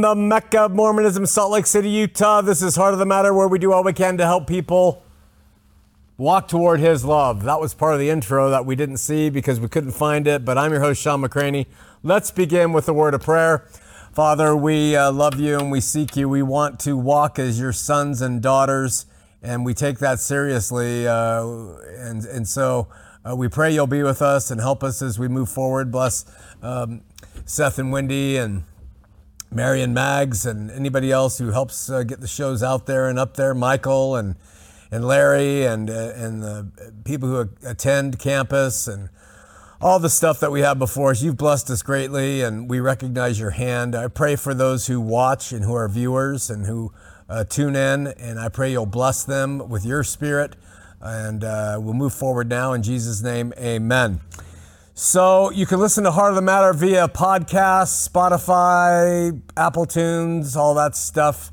the Mecca of Mormonism, Salt Lake City, Utah. This is Heart of the Matter, where we do all we can to help people walk toward His love. That was part of the intro that we didn't see because we couldn't find it, but I'm your host, Shawn McCraney. Let's begin with a word of prayer. Father, we uh, love you and we seek you. We want to walk as your sons and daughters, and we take that seriously. Uh, and, and so uh, we pray you'll be with us and help us as we move forward. Bless um, Seth and Wendy and Mary and Mags and anybody else who helps uh, get the shows out there and up there, Michael and and Larry and uh, and the people who attend campus and all the stuff that we have before us. You've blessed us greatly, and we recognize your hand. I pray for those who watch and who are viewers and who uh, tune in, and I pray you'll bless them with your spirit. And uh, we'll move forward now in Jesus' name, Amen. So you can listen to Heart of the Matter via podcast, Spotify, Apple Tunes, all that stuff.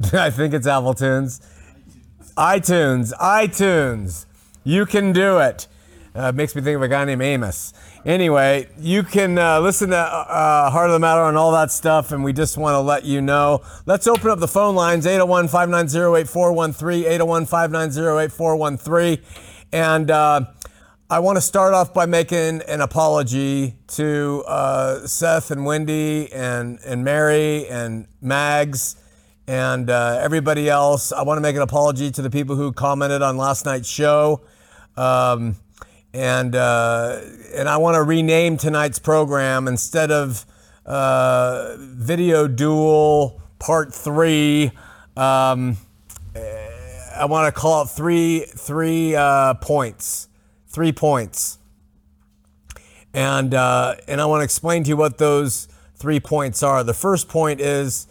I think it's Apple Tunes. iTunes, iTunes. You can do it. Uh, makes me think of a guy named Amos. Anyway, you can uh, listen to uh, Heart of the Matter and all that stuff, and we just want to let you know. Let's open up the phone lines 801 590 8413, 801 590 8413. And uh, I want to start off by making an apology to uh, Seth and Wendy and, and Mary and Mags and uh, everybody else. I want to make an apology to the people who commented on last night's show. Um, and, uh, and I want to rename tonight's program instead of uh, Video Duel Part 3. Um, I want to call it three, three uh, points three points. And, uh, and I want to explain to you what those three points are. The first point is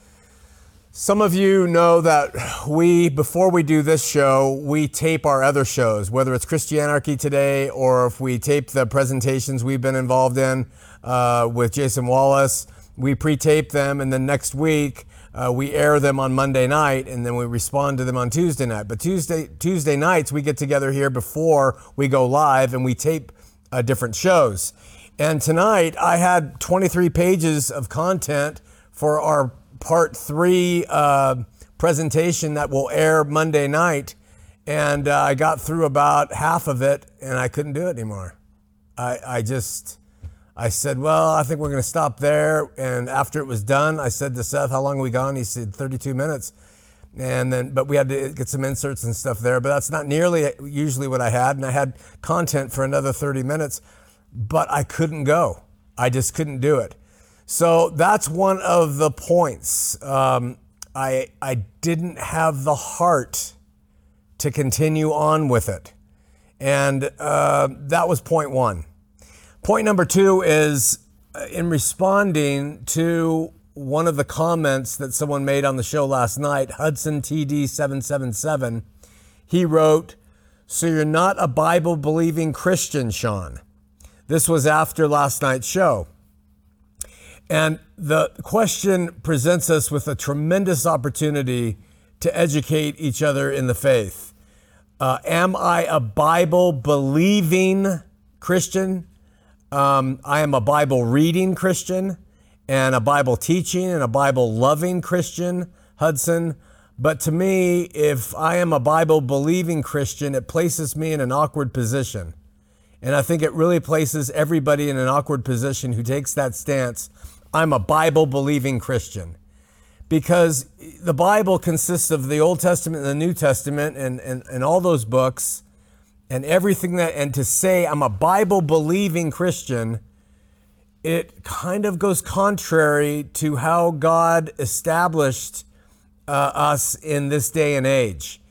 some of you know that we, before we do this show, we tape our other shows, whether it's Christianarchy Today or if we tape the presentations we've been involved in uh, with Jason Wallace. We pre tape them, and then next week, uh, we air them on Monday night and then we respond to them on Tuesday night. But Tuesday Tuesday nights we get together here before we go live and we tape uh, different shows. And tonight I had 23 pages of content for our part three uh, presentation that will air Monday night, and uh, I got through about half of it and I couldn't do it anymore. I, I just I said, Well, I think we're going to stop there. And after it was done, I said to Seth, How long are we gone? He said, 32 minutes. And then, but we had to get some inserts and stuff there. But that's not nearly usually what I had. And I had content for another 30 minutes, but I couldn't go. I just couldn't do it. So that's one of the points. Um, I, I didn't have the heart to continue on with it. And uh, that was point one. Point number two is uh, in responding to one of the comments that someone made on the show last night, Hudson TD777, he wrote, So you're not a Bible believing Christian, Shawn. This was after last night's show. And the question presents us with a tremendous opportunity to educate each other in the faith. Uh, am I a Bible believing Christian? Um, I am a Bible reading Christian and a Bible teaching and a Bible loving Christian, Hudson. But to me, if I am a Bible believing Christian, it places me in an awkward position. And I think it really places everybody in an awkward position who takes that stance. I'm a Bible believing Christian. Because the Bible consists of the Old Testament and the New Testament and, and, and all those books and everything that, and to say I'm a Bible believing Christian, it kind of goes contrary to how God established uh, us in this day and age.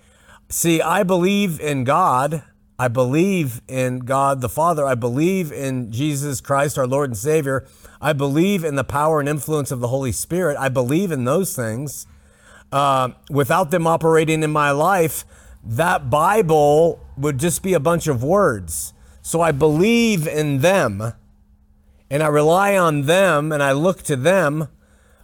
See, I believe in God. I believe in God the Father. I believe in Jesus Christ, our Lord and Savior. I believe in the power and influence of the Holy Spirit. I believe in those things. Uh, without them operating in my life, that Bible would just be a bunch of words. So I believe in them and I rely on them and I look to them.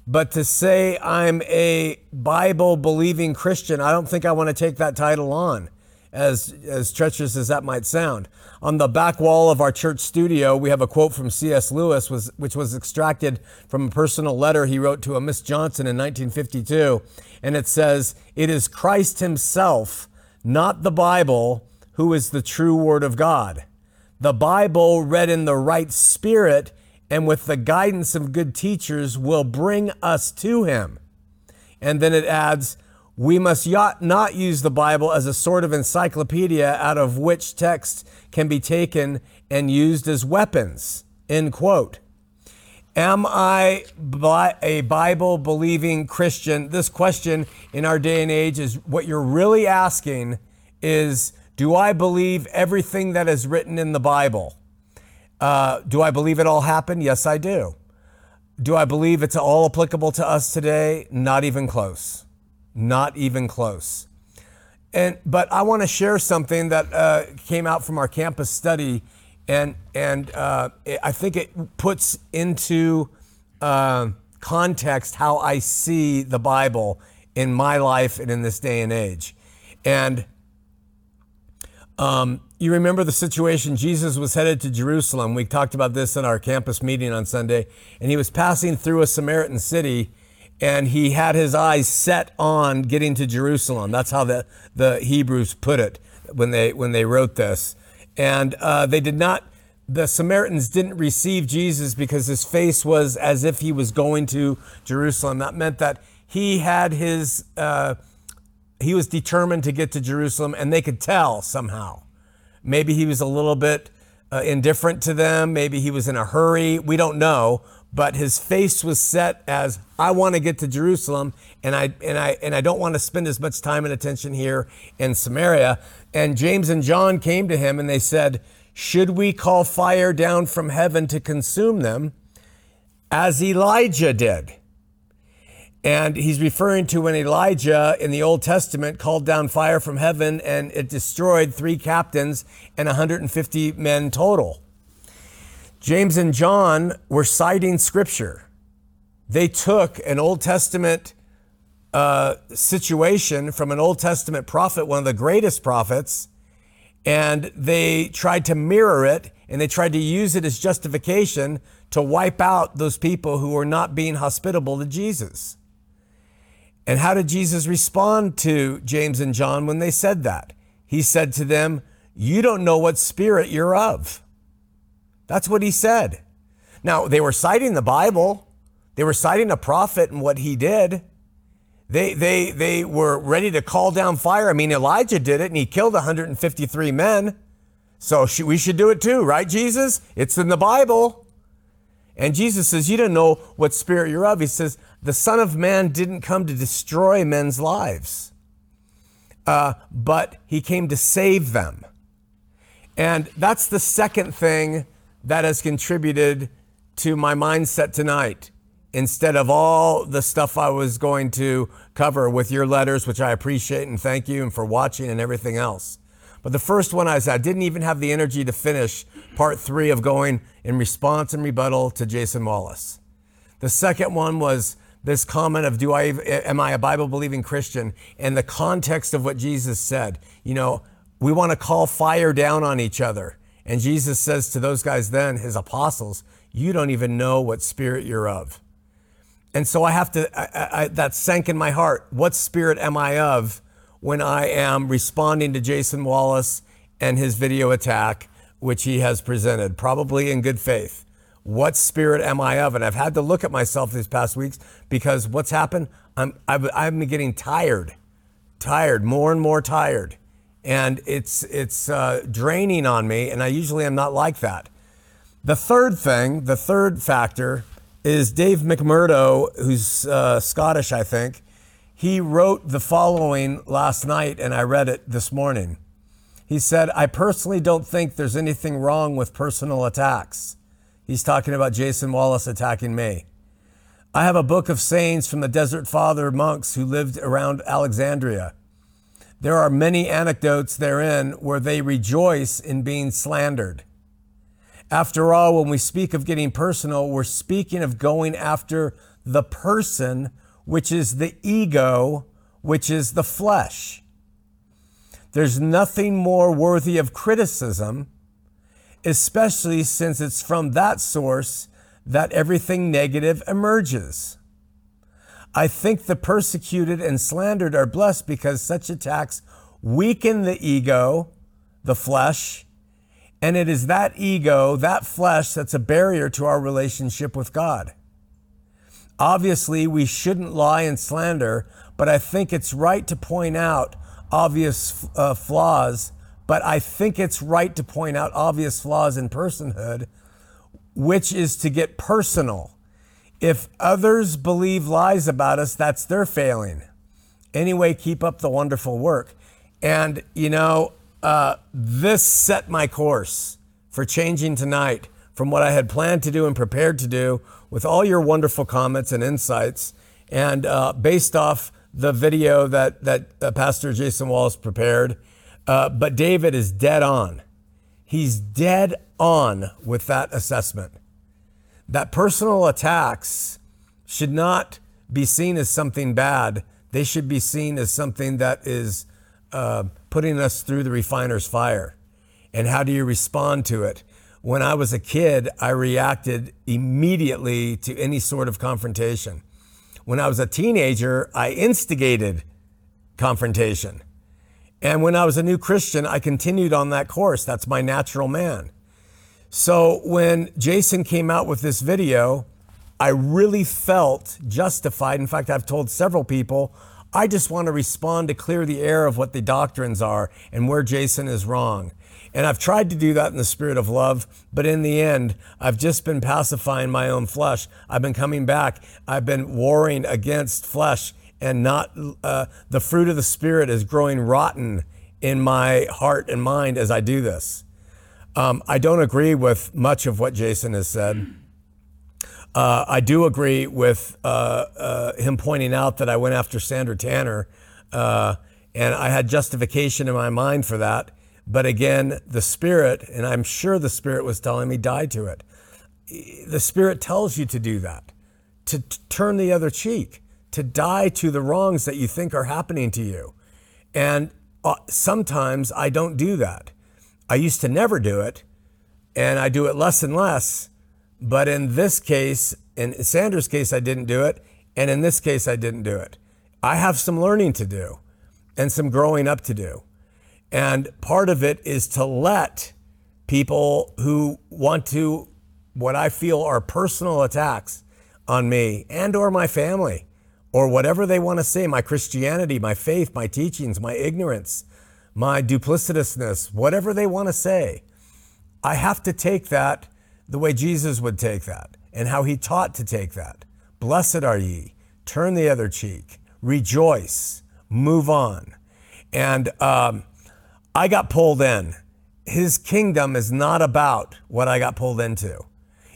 But to say I'm a Bible believing Christian, I don't think I want to take that title on. as, as treacherous as that might sound. On the back wall of our church studio, we have a quote from C.S. Lewis, was, which was extracted from a personal letter he wrote to a Miss Johnson in 1952. And it says, It is Christ Himself, not the Bible, who is the true Word of God. The Bible, read in the right spirit and with the guidance of good teachers, will bring us to Him. And then it adds, we must not use the Bible as a sort of encyclopedia out of which texts can be taken and used as weapons. End quote. Am I a Bible believing Christian? This question in our day and age is what you're really asking is Do I believe everything that is written in the Bible? Uh, do I believe it all happened? Yes, I do. Do I believe it's all applicable to us today? Not even close. Not even close. And but I want to share something that uh, came out from our campus study, and and uh, I think it puts into uh, context how I see the Bible in my life and in this day and age. And um, you remember the situation? Jesus was headed to Jerusalem. We talked about this in our campus meeting on Sunday, and he was passing through a Samaritan city and he had his eyes set on getting to Jerusalem. That's how the, the Hebrews put it when they when they wrote this. And uh, they did not. The Samaritans didn't receive Jesus because his face was as if he was going to Jerusalem. That meant that he had his uh, he was determined to get to Jerusalem, and they could tell somehow. Maybe he was a little bit uh, indifferent to them. Maybe he was in a hurry. We don't know but his face was set as I want to get to Jerusalem and I and I and I don't want to spend as much time and attention here in Samaria. And James and John came to him and they said, "Should we call fire down from heaven to consume them as Elijah did?" And he's referring to when Elijah in the Old Testament called down fire from heaven and it destroyed three captains and 150 men total. James and John were citing scripture. They took an Old Testament uh, situation from an Old Testament prophet, one of the greatest prophets, and they tried to mirror it and they tried to use it as justification to wipe out those people who were not being hospitable to Jesus. And how did Jesus respond to James and John when they said that? He said to them, You don't know what spirit you're of. That's what he said. Now, they were citing the Bible, they were citing a prophet and what he did. They, they, they were ready to call down fire. I mean, Elijah did it and he killed 153 men. So we should do it too, right, Jesus? It's in the Bible. And Jesus says, You don't know what spirit you're of. He says, The Son of Man didn't come to destroy men's lives, uh, but he came to save them. And that's the second thing that has contributed to my mindset tonight instead of all the stuff I was going to cover with your letters, which I appreciate and thank you and for watching and everything else. But the first one I said, I didn't even have the energy to finish part three of going in response and rebuttal to Jason Wallace. The second one was this comment of, do I, am I a Bible believing Christian? And the context of what Jesus said. You know, we want to call fire down on each other. And Jesus says to those guys then, his apostles, you don't even know what spirit you're of. And so I have to, I, I, that sank in my heart. What spirit am I of when I am responding to Jason Wallace and his video attack, which he has presented, probably in good faith? What spirit am I of? And I've had to look at myself these past weeks because what's happened? I'm, I've, I'm getting tired, tired, more and more tired and it's it's uh, draining on me. And I usually am not like that. The third thing, the third factor, is Dave McMurdo, who's uh, Scottish, I think. He wrote the following last night, and I read it this morning. He said, I personally don't think there's anything wrong with personal attacks. He's talking about Jason Wallace attacking me. I have a book of sayings from the Desert Father monks who lived around Alexandria. There are many anecdotes therein where they rejoice in being slandered. After all, when we speak of getting personal, we're speaking of going after the person, which is the ego, which is the flesh. There's nothing more worthy of criticism, especially since it's from that source that everything negative emerges. I think the persecuted and slandered are blessed because such attacks weaken the ego, the flesh, and it is that ego, that flesh, that's a barrier to our relationship with God. Obviously, we shouldn't lie and slander, but I think it's right to point out obvious uh, flaws. But I think it's right to point out obvious flaws in personhood, which is to get personal. If others believe lies about us, that's their failing. Anyway, keep up the wonderful work. And, you know, uh, this set my course for changing tonight from what I had planned to do and prepared to do with all your wonderful comments and insights. And uh, based off the video that, that uh, Pastor Jason Wallace prepared, uh, but David is dead on. He's dead on with that assessment. That personal attacks should not be seen as something bad. They should be seen as something that is uh, putting us through the refiner's fire. And how do you respond to it? When I was a kid, I reacted immediately to any sort of confrontation. When I was a teenager, I instigated confrontation. And when I was a new Christian, I continued on that course. That's my natural man. So when Jason came out with this video, I really felt justified. In fact, I've told several people I just want to respond to clear the air of what the doctrines are and where Jason is wrong. And I've tried to do that in the spirit of love, but in the end, I've just been pacifying my own flesh. I've been coming back. I've been warring against flesh and not uh, the fruit of the spirit is growing rotten in my heart and mind as I do this. Um, I don't agree with much of what Jason has said. Uh, I do agree with uh, uh, him pointing out that I went after Sandra Tanner, uh, and I had justification in my mind for that. But again, the Spirit, and I'm sure the Spirit was telling me, die to it. The Spirit tells you to do that, to t- turn the other cheek, to die to the wrongs that you think are happening to you. And uh, sometimes I don't do that. I used to never do it, and I do it less and less but in this case, in Sandra's case, I didn't do it. And in this case, I didn't do it. I have some learning to do and some growing up to do. And part of it is to let people who want to, what I feel are personal attacks on me and or my family or whatever they want to say, my Christianity, my faith, my teachings, my ignorance, my duplicitousness, whatever they want to say. I have to take that the way Jesus would take that and how he taught to take that. Blessed are ye, turn the other cheek, rejoice, move on. And um, I got pulled in. His kingdom is not about what I got pulled into.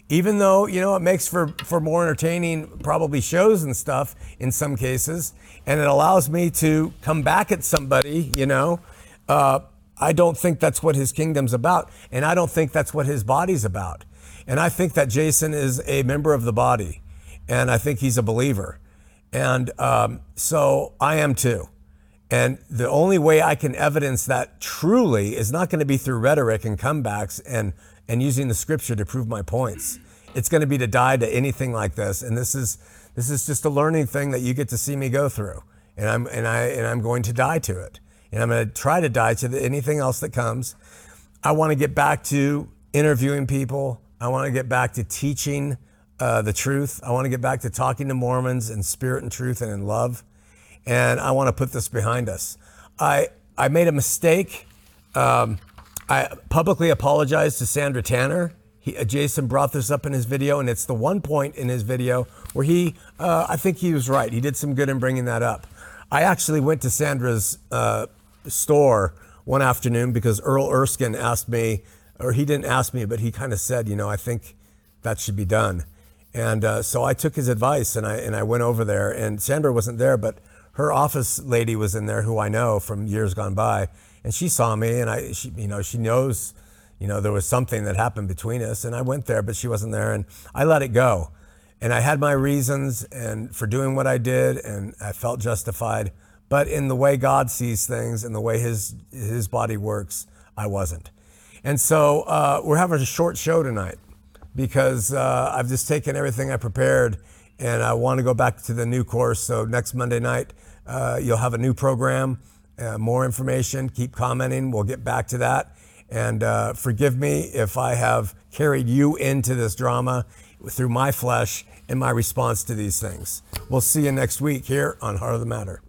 Even though, you know, it makes for, for more entertaining, probably shows and stuff in some cases, and it allows me to come back at somebody, you know. Uh, I don't think that's what his kingdom's about, and I don't think that's what his body's about. And I think that Jason is a member of the body, and I think he's a believer. And um, so I am too. And the only way I can evidence that truly is not going to be through rhetoric and comebacks and, and using the scripture to prove my points. It's going to be to die to anything like this. And this is, this is just a learning thing that you get to see me go through. And I'm, and I, and I'm going to die to it. And I'm going to try to die to anything else that comes. I want to get back to interviewing people, I want to get back to teaching uh, the truth. I want to get back to talking to Mormons in spirit and truth and in love. And I want to put this behind us. I, I made a mistake. Um, I publicly apologized to Sandra Tanner. He, uh, Jason brought this up in his video, and it's the one point in his video where he, uh, I think he was right. He did some good in bringing that up. I actually went to Sandra's uh, store one afternoon because Earl Erskine asked me or he didn't ask me, but he kind of said, you know, I think that should be done. And uh, so I took his advice and I, and I went over there. And Sandra wasn't there, but her office lady was in there who I know from years gone by. And she saw me and I, she, you know, she knows, you know, there was something that happened between us. And I went there, but she wasn't there. And I let it go. And I had my reasons and for doing what I did, and I felt justified. but in the way God sees things and the way His His body works, I wasn't. And so uh, we're having a short show tonight because uh, I've just taken everything I prepared and I want to go back to the new course. So next Monday night, uh, you'll have a new program, uh, more information. Keep commenting. We'll get back to that. And uh, forgive me if I have carried you into this drama through my flesh and my response to these things. We'll see you next week here on Heart of the Matter.